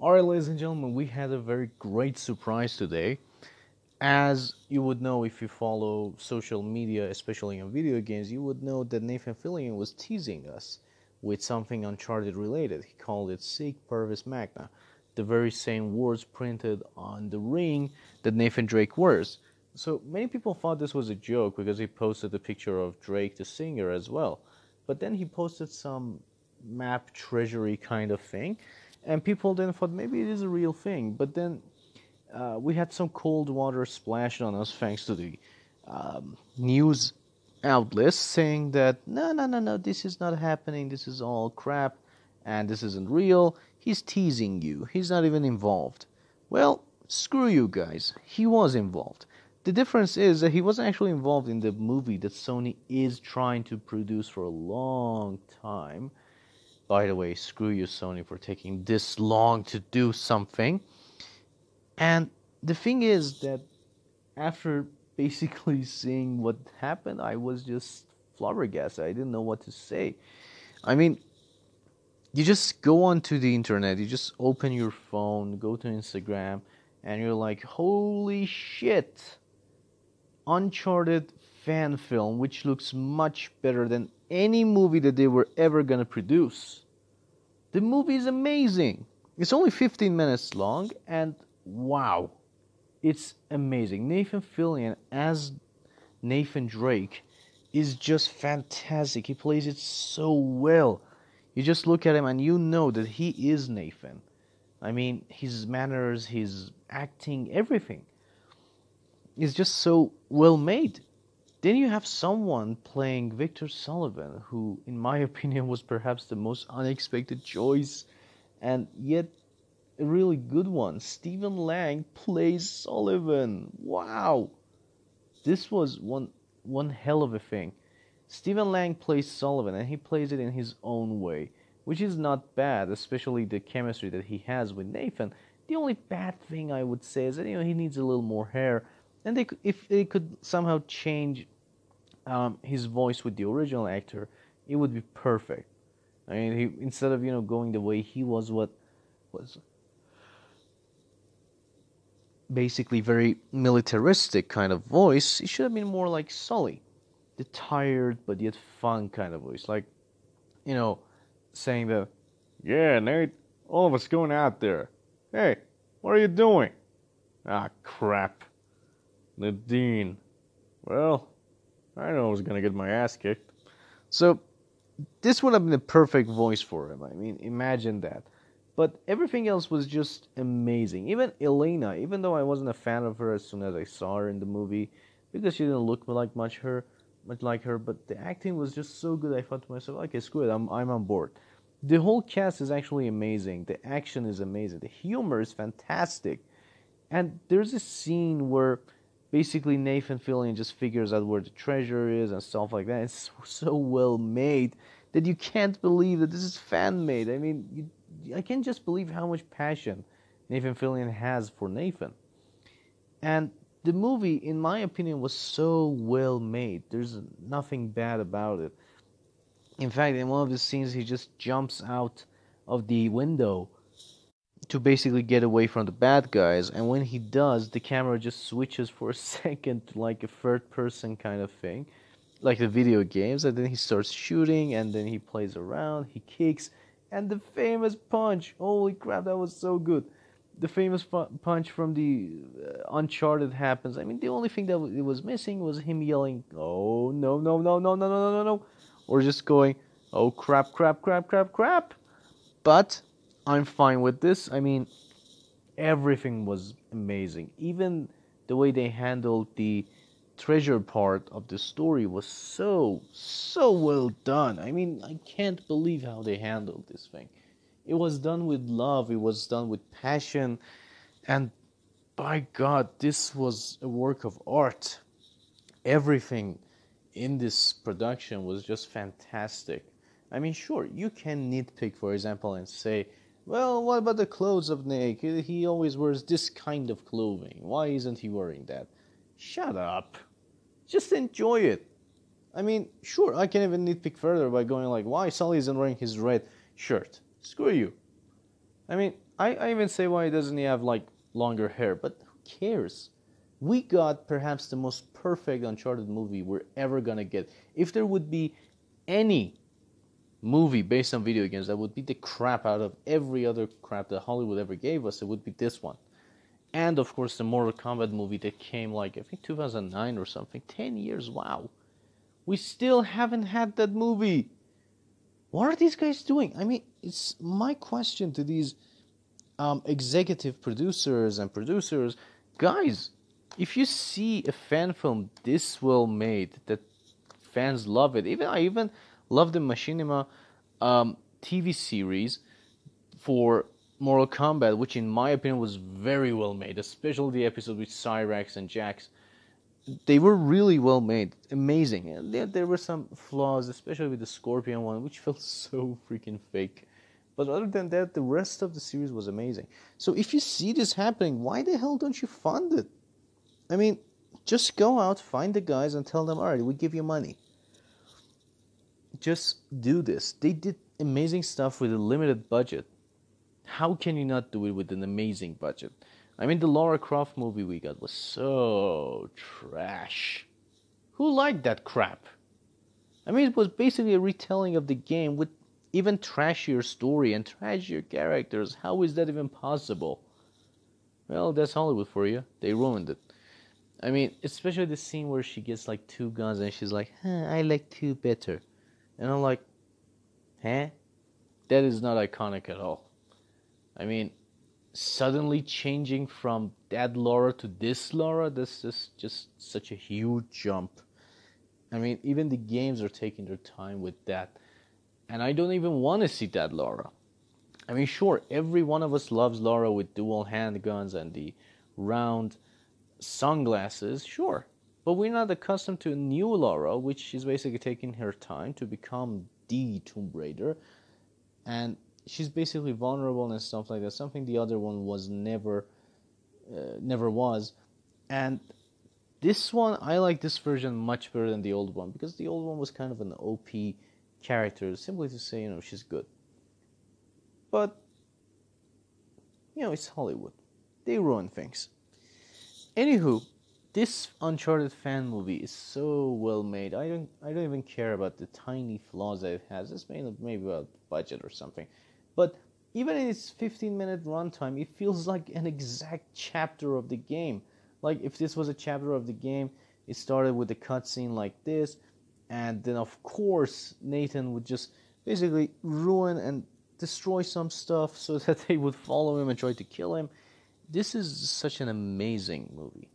Alright, ladies and gentlemen, we had a very great surprise today. As you would know if you follow social media, especially in video games, you would know that Nathan Fillion was teasing us with something Uncharted related. He called it Sic Parvis Magna, the very same words printed on the ring that Nathan Drake wears. So many people thought this was a joke because he posted a picture of Drake the singer as well. But then he posted some map treasury kind of thing and people then thought maybe it is a real thing. But then uh, we had some cold water splashed on us thanks to the um, news outlets saying that no, no, no, no, this is not happening. This is all crap, and this isn't real. He's teasing you. He's not even involved. Well, screw you guys. He was involved. The difference is that he wasn't actually involved in the movie that Sony is trying to produce for a long time by the way, screw you, Sony, for taking this long to do something. And the thing is that after basically seeing what happened, I was just flabbergasted. I didn't know what to say. I mean, you just go onto the internet, you just open your phone, go to Instagram, and you're like, holy shit! Uncharted fan film, which looks much better than any movie that they were ever gonna produce. The movie is amazing. It's only 15 minutes long, and wow, it's amazing. Nathan Fillion as Nathan Drake is just fantastic. He plays it so well. You just look at him and you know that he is Nathan. I mean, his manners, his acting, everything is just so well made. Then you have someone playing Victor Sullivan, who, in my opinion, was perhaps the most unexpected choice, and yet a really good one. Stephen Lang plays Sullivan. Wow, this was one one hell of a thing. Stephen Lang plays Sullivan, and he plays it in his own way, which is not bad, especially the chemistry that he has with Nathan. The only bad thing I would say is that you know he needs a little more hair and they if they could somehow change um, his voice with the original actor, it would be perfect. I mean, he, instead of you know going the way he was, what was basically very militaristic kind of voice, it should have been more like Sully, the tired but yet fun kind of voice, like you know, saying the, "Yeah, Nate, all of us going out there. Hey, what are you doing?" Ah, crap. Nadine. Well, I know I was gonna get my ass kicked. So this would have been the perfect voice for him. I mean, imagine that. But everything else was just amazing. Even Elena, even though I wasn't a fan of her as soon as I saw her in the movie, because she didn't look like much her, much like her, but the acting was just so good. I thought to myself, okay, screw it, I'm I'm on board. The whole cast is actually amazing. The action is amazing. The humor is fantastic. And there's a scene where basically Nathan Fillion just figures out where the treasure is and stuff like that. It's so well made that you can't believe that this is fan made. I mean, you, I can't just believe how much passion Nathan Fillion has for Nathan. And the movie, in my opinion, was so well made. There's nothing bad about it. In fact, in one of the scenes, he just jumps out of the window to basically get away from the bad guys. And when he does, the camera just switches for a second to like a third person kind of thing, like the video games. And then he starts shooting, and then he plays around, he kicks, and the famous punch. Holy crap, that was so good. The famous punch from the uh, Uncharted happens. I mean, the only thing that w- was missing was him yelling, "Oh no, no no no no no no no no," or just going, "Oh crap crap crap crap crap." But I'm fine with this. I mean, everything was amazing. Even the way they handled the treasure part of the story was so, so well done. I mean, I can't believe how they handled this thing. It was done with love, it was done with passion, and by God, this was a work of art. Everything in this production was just fantastic. I mean, sure, you can nitpick, for example, and say, well, what about the clothes of Nick? He always wears this kind of clothing. Why isn't he wearing that? Shut up. Just enjoy it. I mean, sure, I can even nitpick further by going like, why Sully isn't wearing his red shirt? Screw you. I mean, I, I even say why doesn't he have like longer hair? But who cares? We got perhaps the most perfect Uncharted movie we're ever gonna get. If there would be any movie based on video games that would beat the crap out of every other crap that Hollywood ever gave us, it would be this one. And of course, the Mortal Kombat movie that came like, I think 2009 or something. 10 years, wow. We still haven't had that movie. What are these guys doing? I mean, it's my question to these um, executive producers and producers guys, if you see a fan film this well made that fans love it, even I even love the Machinima um, TV series for Mortal Kombat, which in my opinion was very well made, especially the episode with Cyrax and Jax. They were really well made, amazing. And there, there were some flaws, especially with the Scorpion one, which felt so freaking fake. But other than that, the rest of the series was amazing. So if you see this happening, why the hell don't you fund it? I mean, just go out, find the guys, and tell them, all right, we give you money. Just do this. They did amazing stuff with a limited budget. How can you not do it with an amazing budget? I mean, the Lara Croft movie we got was so trash. Who liked that crap? I mean, it was basically a retelling of the game with even trashier story and trashier characters. How is that even possible? Well, that's Hollywood for you. They ruined it. I mean, especially the scene where she gets like two guns and she's like, huh, I like two better. And I'm like, huh? That is not iconic at all. I mean, suddenly changing from that Laura to this Laura, this is just such a huge jump. I mean, even the games are taking their time with that and I don't even want to see that Laura. I mean, sure, every one of us loves Laura with dual handguns and the round sunglasses, sure. But we're not accustomed to a new Lara, which is basically taking her time to become the Tomb Raider. And she's basically vulnerable and stuff like that, something the other one was never, uh, never was. And this one, I like this version much better than the old one because the old one was kind of an OP character, simply to say, you know, she's good. But, you know, it's Hollywood. They ruin things. Anywho, this Uncharted fan movie is so well made. I don't, I don't even care about the tiny flaws that it has. It's mainly maybe about budget or something. But even in its 15 minute runtime, it feels like an exact chapter of the game. Like if this was a chapter of the game, it started with a cutscene like this, and then of course Nathan would just basically ruin and destroy some stuff so that they would follow him and try to kill him. This is such an amazing movie.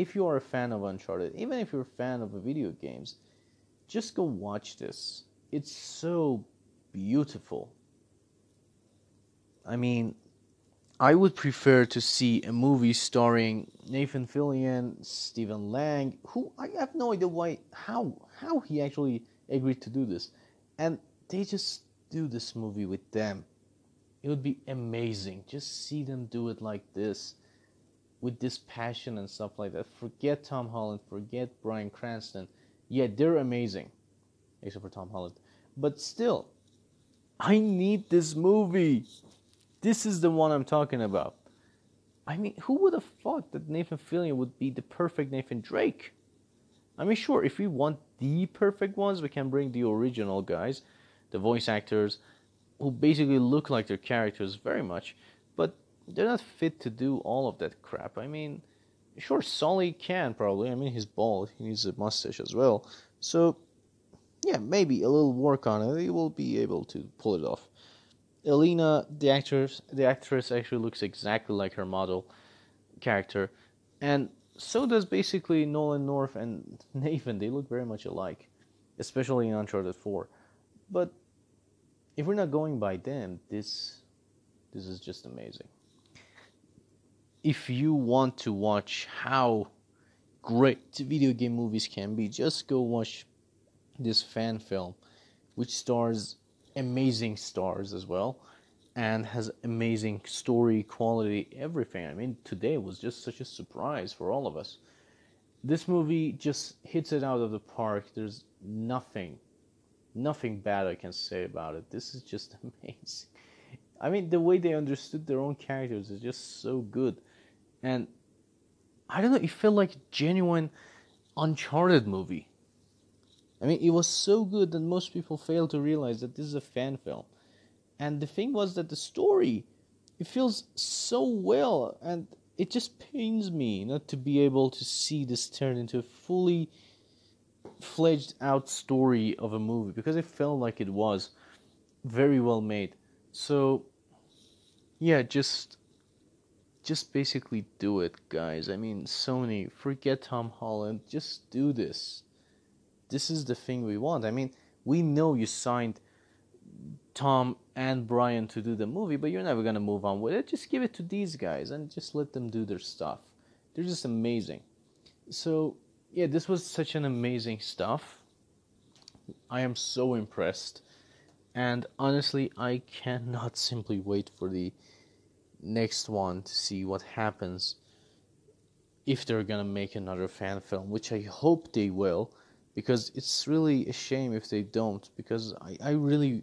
If you are a fan of Uncharted, even if you're a fan of video games, just go watch this. It's so beautiful. I mean, I would prefer to see a movie starring Nathan Fillion, Stephen Lang, who I have no idea why, how, how he actually agreed to do this, and they just do this movie with them. It would be amazing. Just see them do it like this, with this passion and stuff like that. Forget Tom Holland, forget Bryan Cranston. Yeah, they're amazing, except for Tom Holland. But still, I need this movie. This is the one I'm talking about. I mean, who would have thought that Nathan Fillion would be the perfect Nathan Drake? I mean, sure, if we want the perfect ones, we can bring the original guys, the voice actors, who basically look like their characters very much, but they're not fit to do all of that crap. I mean, sure, Sully can probably. I mean, he's bald, he needs a mustache as well. So, yeah, maybe a little work on it, he will be able to pull it off. Elena, the actress, the actress actually looks exactly like her model character, and so does basically Nolan North and Nathan. They look very much alike, especially in Uncharted Four. But if we're not going by them, this this is just amazing. If you want to watch how great video game movies can be, just go watch this fan film, which stars amazing stars as well and has amazing story quality everything. I mean today was just such a surprise for all of us. This movie just hits it out of the park. There's nothing nothing bad i can say about it. This is just amazing. I mean, the way they understood their own characters is just so good, and I don't know. It felt like a genuine Uncharted movie. I mean, it was so good that most people fail to realize that this is a fan film. And the thing was that the story, it feels so well, and it just pains me not to be able to see this turn into a fully fledged out story of a movie because it felt like it was very well made. So, yeah, just just basically do it, guys. I mean, Sony, forget Tom Holland, just do this. This is the thing we want. I mean, we know you signed Tom and Bryan to do the movie, but you're never gonna move on with it. Just give it to these guys and just let them do their stuff. They're just amazing. So, yeah, this was such an amazing stuff. I am so impressed. And honestly, I cannot simply wait for the next one to see what happens if they're gonna make another fan film, which I hope they will, because it's really a shame if they don't, because I, I really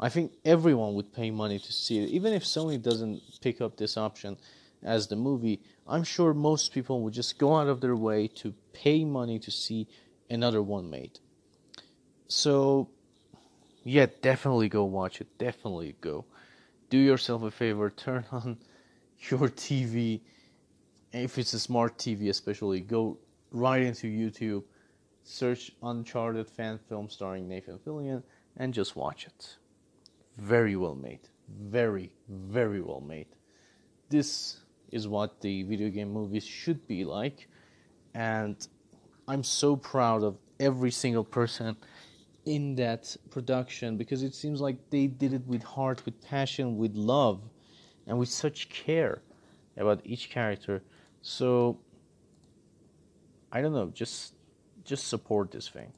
I think everyone would pay money to see it. Even if Sony doesn't pick up this option as the movie, I'm sure most people would just go out of their way to pay money to see another one made. So yeah, definitely go watch it. Definitely go do yourself a favor, turn on your TV. If it's a smart TV, especially, go right into YouTube, search Uncharted fan film starring Nathan Fillion, and just watch it. Very well made. Very, very well made. This is what the video game movies should be like, and I'm so proud of every single person in that production because it seems like they did it with heart, with passion, with love, and with such care about each character. So I don't know, just just support this thing.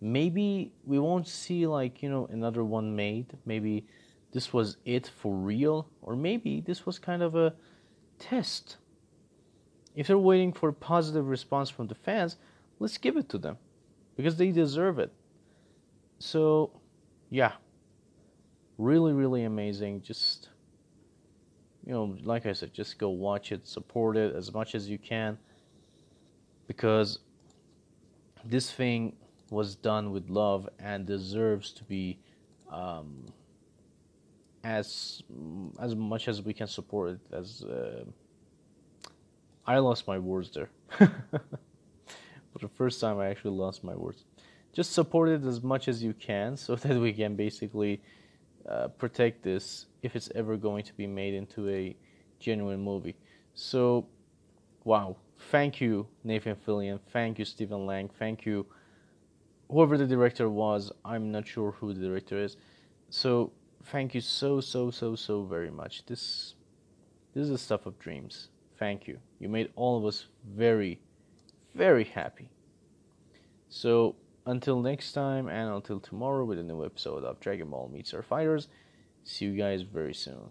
Maybe we won't see like, you know, another one made. Maybe this was it for real or maybe this was kind of a test. If they're waiting for a positive response from the fans, let's give it to them because they deserve it. So, yeah, really, really amazing. Just, you know, like I said, just go watch it, support it as much as you can because this thing was done with love and deserves to be um, as as much as we can support it as uh, I lost my words there. For the first time, I actually lost my words just support it as much as you can so that we can basically uh, protect this if it's ever going to be made into a genuine movie. So, wow. Thank you, Nathan Fillion. Thank you, Stephen Lang. Thank you, whoever the director was. I'm not sure who the director is. So, thank you so, so, so, so very much. This, this is the stuff of dreams. Thank you. You made all of us very, very happy. So, until next time and until tomorrow with a new episode of Dragon Ball Meets Our Fighters, see you guys very soon.